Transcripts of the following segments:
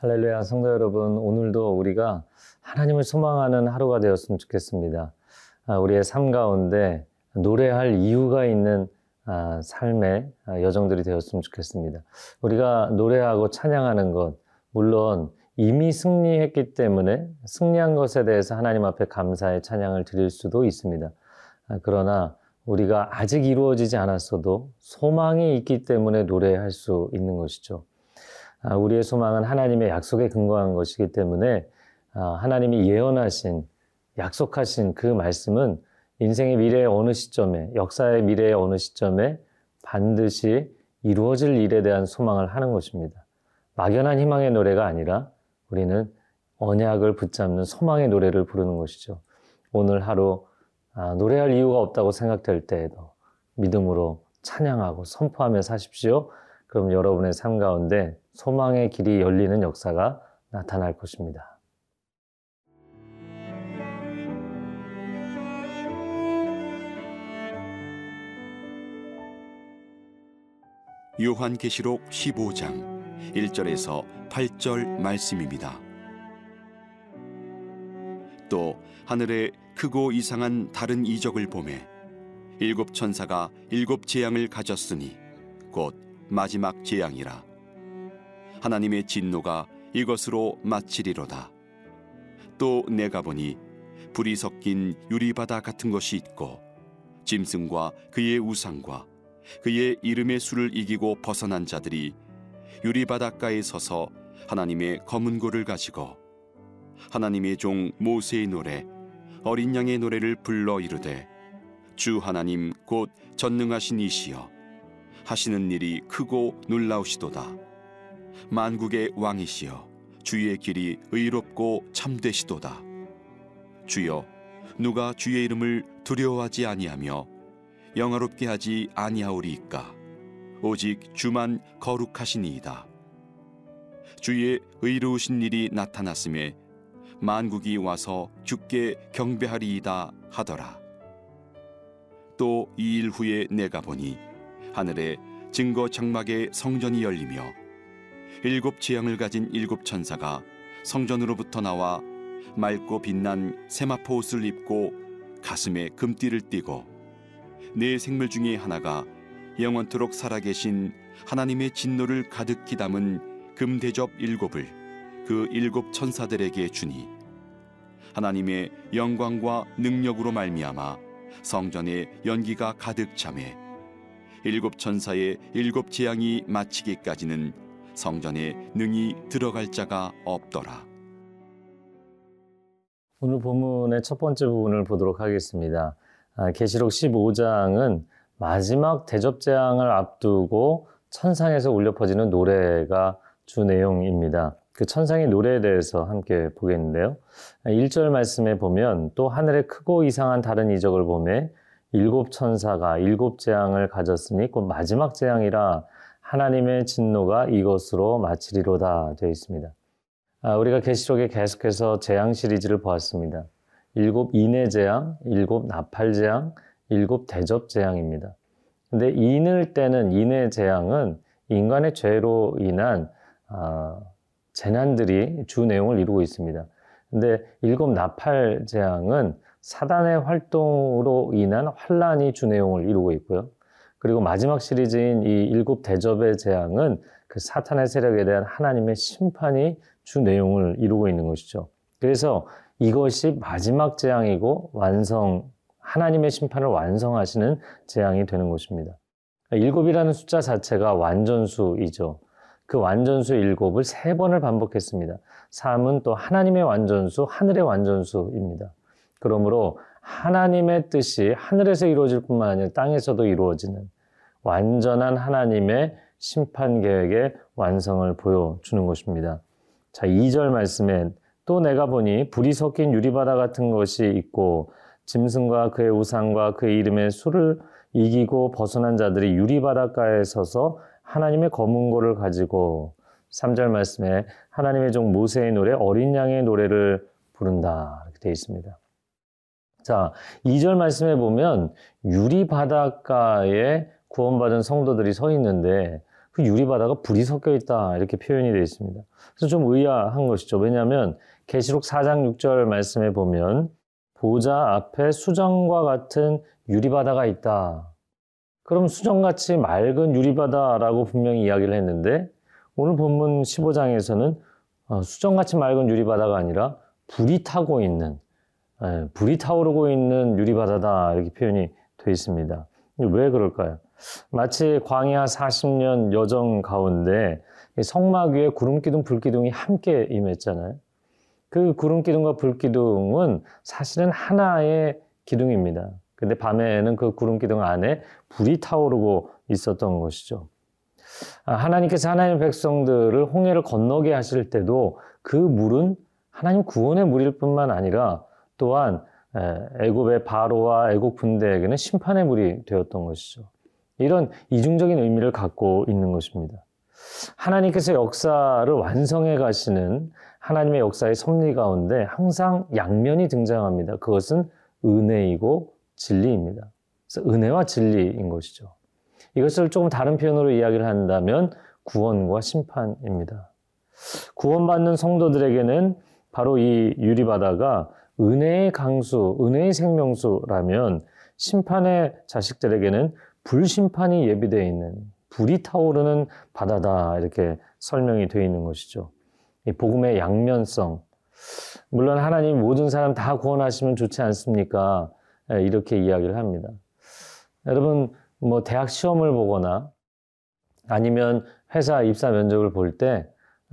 할렐루야 성도 여러분 오늘도 우리가 하나님을 소망하는 하루가 되었으면 좋겠습니다. 아, 우리의 삶 가운데 노래할 이유가 있는 아, 삶의 아, 여정들이 되었으면 좋겠습니다. 우리가 노래하고 찬양하는 것 물론 이미 승리했기 때문에 승리한 것에 대해서 하나님 앞에 감사의 찬양을 드릴 수도 있습니다. 그러나 우리가 아직 이루어지지 않았어도 소망이 있기 때문에 노래할 수 있는 것이죠. 아, 우리의 소망은 하나님의 약속에 근거한 것이기 때문에 아, 하나님이 예언하신 약속하신 그 말씀은 인생의 미래의 어느 시점에 역사의 미래의 어느 시점에 반드시 이루어질 일에 대한 소망을 하는 것입니다. 막연한 희망의 노래가 아니라 우리는 언약을 붙잡는 소망의 노래를 부르는 것이죠. 오늘 하루 아, 노래할 이유가 없다고 생각될 때에도 믿음으로 찬양하고 선포하며 사십시오. 그럼 여러분의 삶 가운데 소망의 길이 열리는 역사가 나타날 것입니다. 요한계시록 15장 1절에서 8절 말씀입니다. 또 하늘에 크고 이상한 다른 이적을 보매 일곱 천사가 일곱 재앙을 가졌으니 곧 마지막 재앙이라 하나님의 진노가 이것으로 마치리로다. 또 내가 보니 불이 섞인 유리바다 같은 것이 있고 짐승과 그의 우상과 그의 이름의 수를 이기고 벗어난 자들이 유리바닷가에 서서 하나님의 검은 고를 가지고 하나님의 종 모세의 노래 어린 양의 노래를 불러 이르되 주 하나님 곧 전능하신 이시여 하시는 일이 크고 놀라우시도다 만국의 왕이시여 주의 길이 의롭고 참되시도다. 주여 누가 주의 이름을 두려워하지 아니하며 영화롭게 하지 아니하오리이까? 오직 주만 거룩하시니이다. 주의 의로우신 일이 나타났음에 만국이 와서 주께 경배하리이다 하더라. 또 이 일 후에 내가 보니 하늘에 증거 장막의 성전이 열리며 일곱 지향을 가진 일곱 천사가 성전으로부터 나와 맑고 빛난 세마포 옷을 입고 가슴에 금띠를 띠고 네 생물 중에 하나가 영원토록 살아계신 하나님의 진노를 가득히 담은 금대접 일곱을 그 일곱 천사들에게 주니 하나님의 영광과 능력으로 말미암아 성전에 연기가 가득 참해 일곱 천사의 일곱 재앙이 마치기까지는 성전에 능히 들어갈 자가 없더라. 오늘 본문의 첫 번째 부분을 보도록 하겠습니다. 아, 계시록 15장은 마지막 대접 재앙을 앞두고 천상에서 울려 퍼지는 노래가 주 내용입니다. 그 천상의 노래에 대해서 함께 보겠는데요. 1절 말씀에 보면 또 하늘에 크고 이상한 다른 이적을 보매 일곱 천사가 일곱 재앙을 가졌으니 곧 마지막 재앙이라 하나님의 진노가 이것으로 마치리로다 되어 있습니다. 아, 우리가 계시록에 계속해서 재앙 시리즈를 보았습니다. 일곱 인해 재앙, 일곱 나팔 재앙, 일곱 대접 재앙입니다. 근데 인을 때는 인해 재앙은 인간의 죄로 인한 아, 재난들이 주 내용을 이루고 있습니다. 근데 일곱 나팔 재앙은 사단의 활동으로 인한 환란이 주 내용을 이루고 있고요. 그리고 마지막 시리즈인 이 일곱 대접의 재앙은 그 사탄의 세력에 대한 하나님의 심판이 주 내용을 이루고 있는 것이죠. 그래서 이것이 마지막 재앙이고 완성, 하나님의 심판을 완성하시는 재앙이 되는 것입니다. 일곱이라는 숫자 자체가 완전수이죠. 그 완전수 일곱을 세 번을 반복했습니다. 3은 또 하나님의 완전수, 하늘의 완전수입니다. 그러므로 하나님의 뜻이 하늘에서 이루어질 뿐만 아니라 땅에서도 이루어지는 완전한 하나님의 심판 계획의 완성을 보여주는 것입니다. 자, 2절 말씀에 또 내가 보니 불이 섞인 유리바다 같은 것이 있고 짐승과 그의 우상과 그의 이름의 수를 이기고 벗어난 자들이 유리바닷가에 서서 하나님의 검은 고를 가지고 3절 말씀에 하나님의 종 모세의 노래 어린 양의 노래를 부른다 이렇게 되어 있습니다. 자, 2절 말씀에 보면 유리 바닷가에 구원받은 성도들이 서 있는데 그그 유리 바다가 불이 섞여 있다 이렇게 표현이 되어 있습니다. 그래서 좀 의아한 것이죠. 왜냐하면 계시록 4장 6절 말씀에 보면 보좌 앞에 수정과 같은 유리 바다가 있다. 그럼 수정같이 맑은 유리 바다라고 분명히 이야기를 했는데 오늘 본문 15장에서는 어, 수정같이 맑은 유리 바다가 아니라 불이 타고 있는 예, 불이 타오르고 있는 유리바다다 이렇게 표현이 되어 있습니다. 왜 그럴까요? 마치 광야 40년 여정 가운데 성막 위에 구름 기둥, 불 기둥이 함께 임했잖아요. 그 구름 기둥과 불 기둥은 사실은 하나의 기둥입니다. 근데 밤에는 그 구름 기둥 안에 불이 타오르고 있었던 것이죠. 아, 하나님께서 하나님의 백성들을 홍해를 건너게 하실 때도 그 물은 하나님 구원의 물일 뿐만 아니라 또한 애굽의 바로와 애굽 군대에게는 심판의 물이 되었던 것이죠. 이런 이중적인 의미를 갖고 있는 것입니다. 하나님께서 역사를 완성해 가시는 하나님의 역사의 섭리 가운데 항상 양면이 등장합니다. 그것은 은혜이고 진리입니다. 그래서 은혜와 진리인 것이죠. 이것을 조금 다른 표현으로 이야기를 한다면 구원과 심판입니다. 구원받는 성도들에게는 바로 이 유리바다가 은혜의 강수, 은혜의 생명수라면 심판의 자식들에게는 불심판이 예비되어 있는 불이 타오르는 바다다 이렇게 설명이 되어 있는 것이죠. 이 복음의 양면성. 물론 하나님 모든 사람 다 구원하시면 좋지 않습니까? 예, 이렇게 이야기를 합니다. 여러분 뭐 대학 시험을 보거나 아니면 회사 입사 면접을 볼 때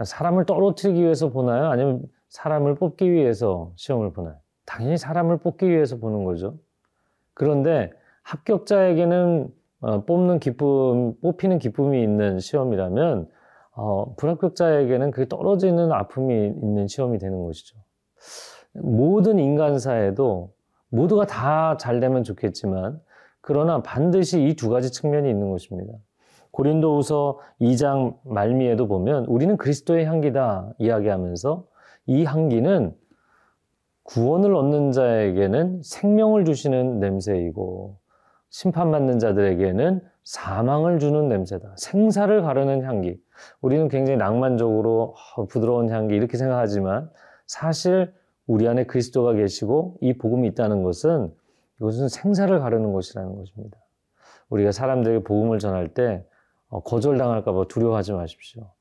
사람을 떨어뜨리기 위해서 보나요? 아니면 사람을 뽑기 위해서 시험을 보나요? 당연히 사람을 뽑기 위해서 보는 거죠. 그런데 합격자에게는 어, 뽑는 기쁨, 뽑히는 기쁨이 있는 시험이라면 어, 불합격자에게는 그게 떨어지는 아픔이 있는 시험이 되는 것이죠. 모든 인간사에도 모두가 다 잘 되면 좋겠지만 그러나 반드시 이 두 가지 측면이 있는 것입니다. 고린도후서 2장 말미에도 보면 우리는 그리스도의 향기다 이야기하면서 이 향기는 구원을 얻는 자에게는 생명을 주시는 냄새이고 심판받는 자들에게는 사망을 주는 냄새다. 생사를 가르는 향기. 우리는 굉장히 낭만적으로 어, 부드러운 향기 이렇게 생각하지만 사실 우리 안에 그리스도가 계시고 이 복음이 있다는 것은 이것은 생사를 가르는 것이라는 것입니다. 우리가 사람들에게 복음을 전할 때 어, 거절당할까봐 두려워하지 마십시오.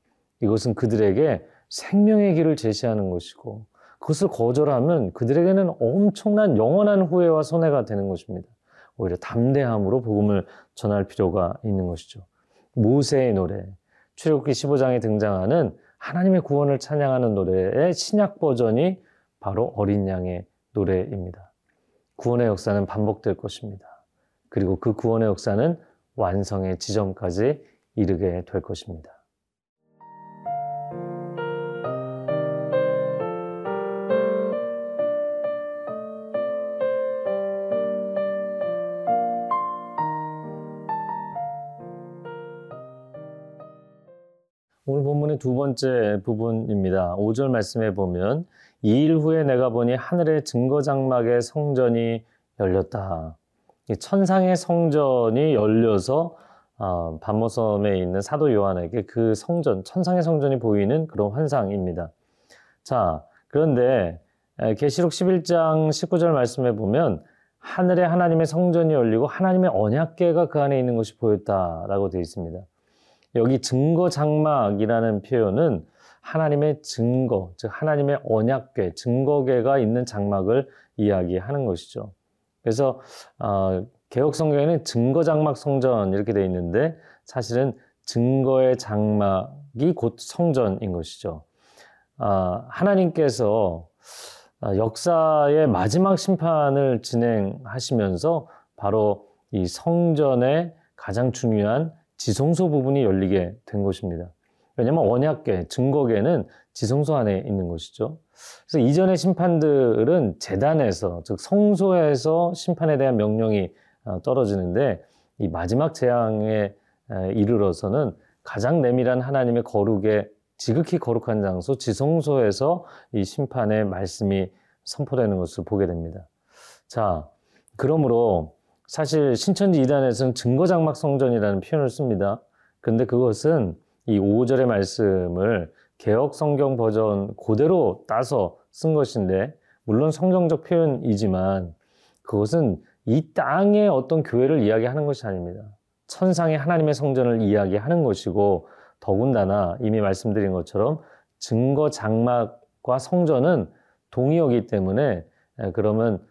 이것은 그들에게 생명의 길을 제시하는 것이고 그것을 거절하면 그들에게는 엄청난 영원한 후회와 손해가 되는 것입니다. 오히려 담대함으로 복음을 전할 필요가 있는 것이죠. 모세의 노래, 출애굽기 15장에 등장하는 하나님의 구원을 찬양하는 노래의 신약 버전이 바로 어린 양의 노래입니다. 구원의 역사는 반복될 것입니다. 그리고 그 구원의 역사는 완성의 지점까지 이르게 될 것입니다. 본문의 두 번째 부분입니다. 5절 말씀에 보면 이 일 후에 내가 보니 하늘의 증거장막의 성전이 열렸다. 천상의 성전이 열려서 어, 반모섬에 있는 사도 요한에게 그 성전, 천상의 성전이 보이는 그런 환상입니다. 자, 그런데 계시록 11장 19절 말씀에 보면 하늘에 하나님의 성전이 열리고 하나님의 언약궤가 그 안에 있는 것이 보였다라고 되어 있습니다. 여기 증거 장막이라는 표현은 하나님의 증거, 즉 하나님의 언약궤, 증거궤가 있는 장막을 이야기하는 것이죠. 그래서 어, 개혁 성경에는 증거 장막 성전 이렇게 되어 있는데 사실은 증거의 장막이 곧 성전인 것이죠. 어, 하나님께서 어, 역사의 마지막 심판을 진행하시면서 바로 이 성전의 가장 중요한 지성소 부분이 열리게 된 것입니다. 왜냐하면 언약계, 증거계는 지성소 안에 있는 것이죠. 그래서 이전의 심판들은 재단에서, 즉 성소에서 심판에 대한 명령이 어, 떨어지는데 이 마지막 재앙에 이르러서는 가장 내밀한 하나님의 거룩의 지극히 거룩한 장소, 지성소에서 이 심판의 말씀이 선포되는 것을 보게 됩니다. 자, 그러므로 사실 신천지 이단에서는 증거장막 성전이라는 표현을 씁니다. 그런데 그것은 이 5절의 말씀을 개혁 성경 버전 그대로 따서 쓴 것인데 물론 성경적 표현이지만 그것은 이 땅의 어떤 교회를 이야기하는 것이 아닙니다. 천상의 하나님의 성전을 이야기하는 것이고 더군다나 이미 말씀드린 것처럼 증거 장막과 성전은 동의어기 때문에 그러면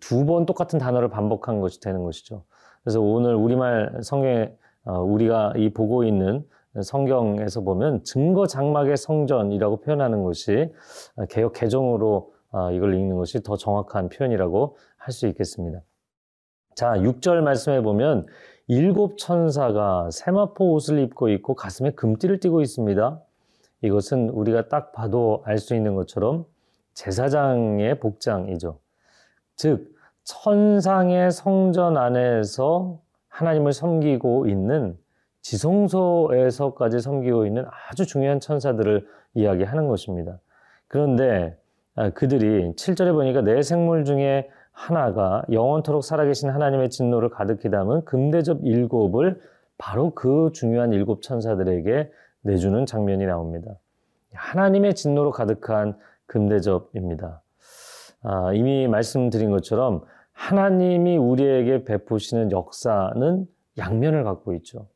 두 번 똑같은 단어를 반복한 것이 되는 것이죠. 그래서 오늘 우리말 성경에 어, 우리가 이 보고 있는 성경에서 보면 증거 장막의 성전이라고 표현하는 것이 개혁 개정으로 어, 이걸 읽는 것이 더 정확한 표현이라고 할 수 있겠습니다. 자, 6절 말씀해 보면 일곱 천사가 세마포 옷을 입고 있고 가슴에 금띠를 띠고 있습니다. 이것은 우리가 딱 봐도 알 수 있는 것처럼 제사장의 복장이죠. 즉, 천상의 성전 안에서 하나님을 섬기고 있는 지성소에서까지 섬기고 있는 아주 중요한 천사들을 이야기하는 것입니다. 그런데 아, 그들이 7절에 보니까 내 생물 중에 하나가 영원토록 살아계신 하나님의 진노를 가득히 담은 금대접 일곱을 바로 그 중요한 일곱 천사들에게 내주는 장면이 나옵니다. 하나님의 진노로 가득한 금대접입니다. 아, 이미 말씀드린 것처럼 하나님이 우리에게 베푸시는 역사는 양면을 갖고 있죠.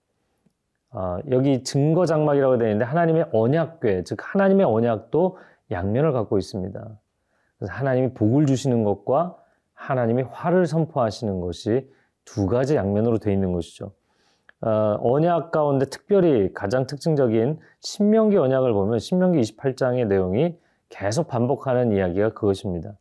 아, 여기 증거 장막이라고 되어 있는데 하나님의 언약궤, 즉 하나님의 언약도 양면을 갖고 있습니다. 그래서 하나님이 복을 주시는 것과 하나님이 화를 선포하시는 것이 두 가지 양면으로 되어 있는 것이죠. 어, 언약 가운데 특별히 가장 특징적인 신명기 언약을 보면 신명기 28장의 내용이 계속 반복하는 이야기가 그것입니다.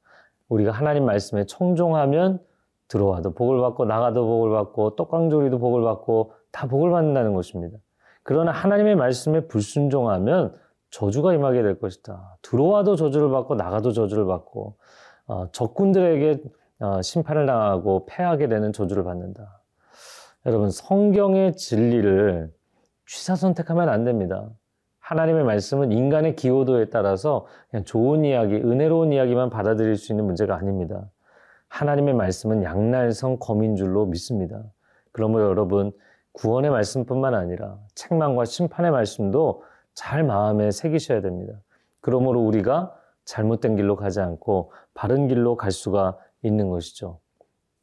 우리가 하나님 말씀에 청종하면 들어와도 복을 받고 나가도 복을 받고 떡강조리도 복을 받고 다 복을 받는다는 것입니다. 그러나 하나님의 말씀에 불순종하면 저주가 임하게 될 것이다. 들어와도 저주를 받고 나가도 저주를 받고 어, 적군들에게 어, 심판을 당하고 패하게 되는 저주를 받는다. 여러분 성경의 진리를 취사 선택하면 안 됩니다. 하나님의 말씀은 인간의 기호도에 따라서 그냥 좋은 이야기, 은혜로운 이야기만 받아들일 수 있는 문제가 아닙니다. 하나님의 말씀은 양날성 검인 줄로 믿습니다. 그러므로 여러분 구원의 말씀뿐만 아니라 책망과 심판의 말씀도 잘 마음에 새기셔야 됩니다. 그러므로 우리가 잘못된 길로 가지 않고 바른 길로 갈 수가 있는 것이죠.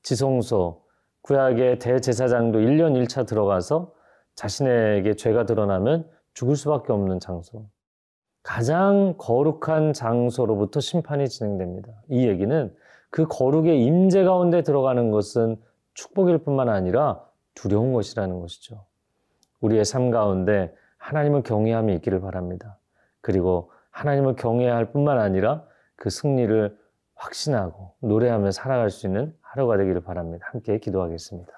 지성소, 구약의 대제사장도 1년 1차 들어가서 자신에게 죄가 드러나면 죽을 수밖에 없는 장소. 가장 거룩한 장소로부터 심판이 진행됩니다. 이 얘기는 그 거룩의 임재 가운데 들어가는 것은 축복일 뿐만 아니라 두려운 것이라는 것이죠. 우리의 삶 가운데 하나님을 경외함이 있기를 바랍니다. 그리고 하나님을 경외할 뿐만 아니라 그 승리를 확신하고 노래하며 살아갈 수 있는 하루가 되기를 바랍니다. 함께 기도하겠습니다.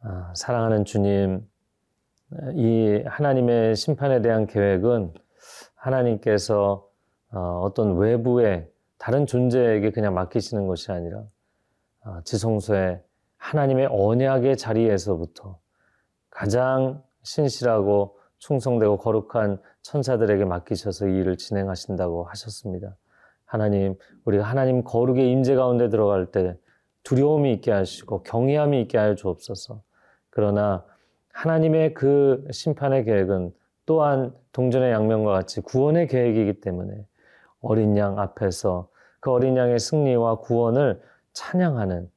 아, 사랑하는 주님, 이 하나님의 심판에 대한 계획은 하나님께서 어, 어떤 외부의 다른 존재에게 그냥 맡기시는 것이 아니라 어, 지성소에 하나님의 언약의 자리에서부터 가장 신실하고 충성되고 거룩한 천사들에게 맡기셔서 이 일을 진행하신다고 하셨습니다. 하나님, 우리가 하나님 거룩의 임재 가운데 들어갈 때 두려움이 있게 하시고 경외함이 있게 하여 주옵소서. 그러나 하나님의 그 심판의 계획은 또한 동전의 양면과 같이 구원의 계획이기 때문에 어린 양 앞에서 그 어린 양의 승리와 구원을 찬양하는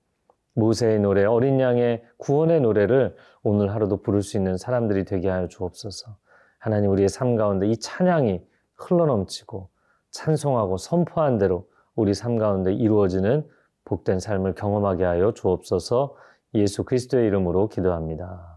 모세의 노래, 어린 양의 구원의 노래를 오늘 하루도 부를 수 있는 사람들이 되게 하여 주옵소서. 하나님 우리의 삶 가운데 이 찬양이 흘러넘치고 찬송하고 선포한 대로 우리 삶 가운데 이루어지는 복된 삶을 경험하게 하여 주옵소서 예수 그리스도의 이름으로 기도합니다.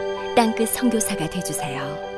땅끝 선교사가 되주세요.